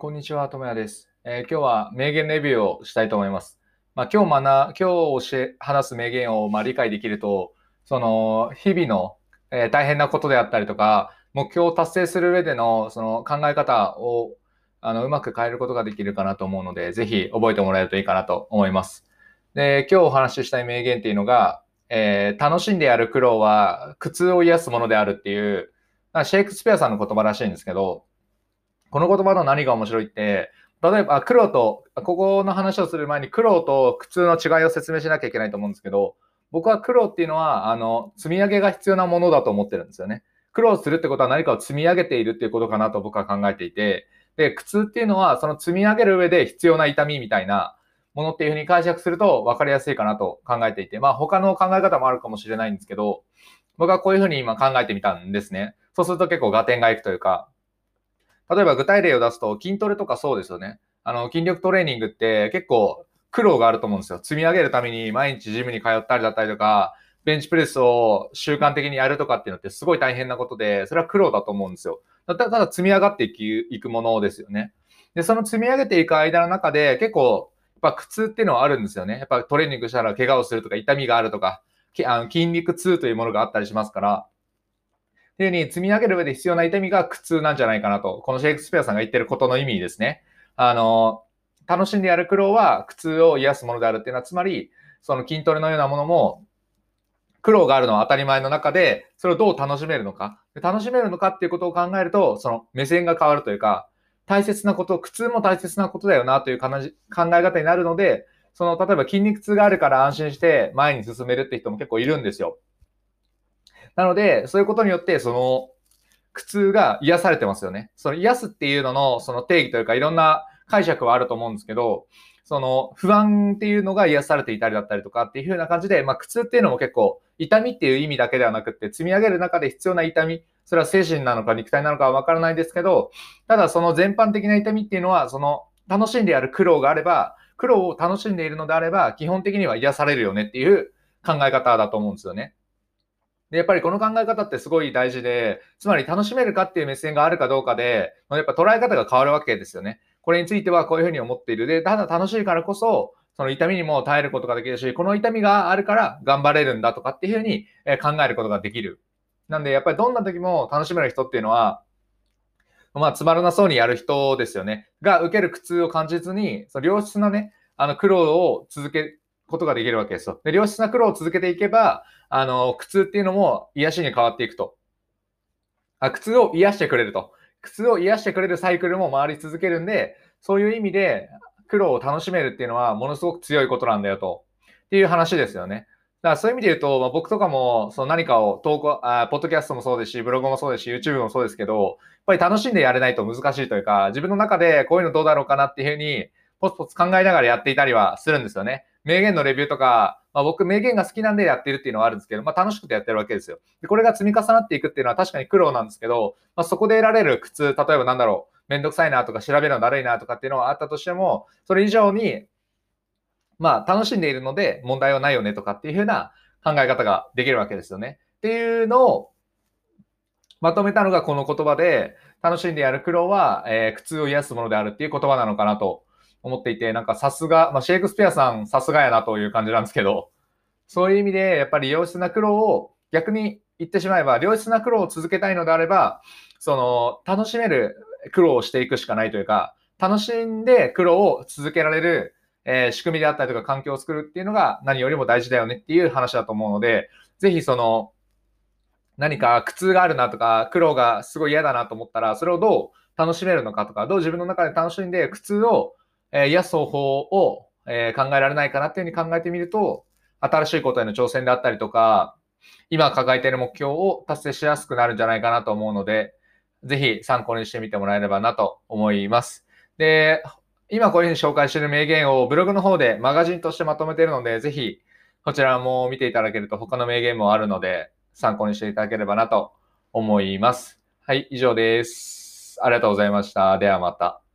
こんにちは、ともやです、えー今日は名言レビューをしたいと思います。まあ、今日学、今日教え話す名言をまあ理解できると、その日々の、えー大変なことであったりとか、目標を達成する上でのその考え方をあのうまく変えることができるかなと思うので、ぜひ覚えてもらえるといいかなと思います。で、今日お話ししたい名言っていうのが、えー楽しんでやる苦労は苦痛を癒すものであるっていう、シェイクスピアさんの言葉らしいんですけど、この言葉の何が面白いって、例えば、苦労と、ここの話をする前に苦労と苦痛の違いを説明しなきゃいけないと思うんですけど、僕は苦労っていうのは、あの、積み上げが必要なものだと思ってるんですよね。苦労するってことは何かを積み上げているっていうことかなと僕は考えていて、で、苦痛っていうのは、その積み上げる上で必要な痛みみたいなものっていうふうに解釈すると分かりやすいかなと考えていて、まあ他の考え方もあるかもしれないんですけど、僕はこういうふうに今考えてみたんですね。そうすると結構合点がいくというか、例えば具体例を出すと筋トレとかそうですよね。あの、筋力トレーニングって結構苦労があると思うんですよ。積み上げるために毎日ジムに通ったりだったりとか、ベンチプレスを習慣的にやるとかっていうのってすごい大変なことで、それは苦労だと思うんですよ。ただただ積み上がっていくものですよね。で、その積み上げていく間の中で結構、やっぱ苦痛っていうのはあるんですよね。やっぱトレーニングしたら怪我をするとか痛みがあるとか、あの筋肉痛というものがあったりしますから、いうふうに積み上げる上で必要な痛みが苦痛なんじゃないかなと。このシェイクスピアさんが言ってることの意味ですね。あの、楽しんでやる苦労は苦痛を癒すものであるっていうのは、つまり、その筋トレのようなものも、苦労があるのは当たり前の中で、それをどう楽しめるのか。楽しめるのかっていうことを考えると、その目線が変わるというか、大切なこと、苦痛も大切なことだよなという考え方になるので、その、例えば筋肉痛があるから安心して前に進めるって人も結構いるんですよ。なので、そういうことによって、その、苦痛が癒されてますよね。その癒すっていうのの、その定義というか、いろんな解釈はあると思うんですけど、その不安っていうのが癒されていたりだったりとかっていう風な感じで、まあ苦痛っていうのも結構痛みっていう意味だけではなくって積み上げる中で必要な痛み、それは精神なのか肉体なのかはわからないですけど、ただその全般的な痛みっていうのは、その楽しんでやる苦労があれば、苦労を楽しんでいるのであれば、基本的には癒されるよねっていう考え方だと思うんですよね。で、やっぱりこの考え方ってすごい大事で、つまり楽しめるかっていう目線があるかどうかで、やっぱ捉え方が変わるわけですよね。これについてはこういうふうに思っている。で、ただ楽しいからこそ、その痛みにも耐えることができるし、この痛みがあるから頑張れるんだとかっていうふうに考えることができる。なんで、やっぱりどんな時も楽しめる人っていうのは、まあ、つまらなそうにやる人ですよね。が、受ける苦痛を感じずに、その良質なね、あの、苦労を続けことができるわけですよ。で、良質な苦労を続けていけば、あの、苦痛っていうのも癒しに変わっていくと。あ、苦痛を癒してくれると。苦痛を癒してくれるサイクルも回り続けるんで、そういう意味で苦労を楽しめるっていうのはものすごく強いことなんだよと。っていう話ですよね。だからそういう意味で言うと、まあ、僕とかもその何かを投稿あ、ポッドキャストもそうですし、ブログもそうですし、YouTube もそうですけど、やっぱり楽しんでやれないと難しいというか、自分の中でこういうのどうだろうかなっていうふうに、ポツポツ考えながらやっていたりはするんですよね。名言のレビューとか、まあ、僕名言が好きなんでやってるっていうのはあるんですけど、まあ、楽しくてやってるわけですよ。で、これが積み重なっていくっていうのは確かに苦労なんですけど、まあ、そこで得られる苦痛、例えばなんだろう、めんどくさいなとか調べるのだるいなとかっていうのはあったとしても、それ以上に、まあ楽しんでいるので問題はないよねとかっていうふうな考え方ができるわけですよね。っていうのをまとめたのがこの言葉で、楽しんでやる苦労は、えー苦痛を癒すものであるっていう言葉なのかなと思っていて、なんかさすが、まあ、シェイクスピアさんさすがやなという感じなんですけど、そういう意味でやっぱり良質な苦労を逆に言ってしまえば、良質な苦労を続けたいのであれば、その楽しめる苦労をしていくしかないというか、楽しんで苦労を続けられる、えー仕組みであったりとか環境を作るっていうのが何よりも大事だよねっていう話だと思うので、ぜひその何か苦痛があるなとか苦労がすごい嫌だなと思ったら、それをどう楽しめるのかとか、どう自分の中で楽しんで苦痛を、えー癒す方を、え考えられないかなっていうふうに考えてみると、新しいことへの挑戦であったりとか、今抱えている目標を達成しやすくなるんじゃないかなと思うので、ぜひ参考にしてみてもらえればなと思います。で、今こういうふうに紹介している名言をブログの方でマガジンとしてまとめているので、ぜひこちらも見ていただけると他の名言もあるので、参考にしていただければなと思います。はい、以上です。ありがとうございました。ではまた。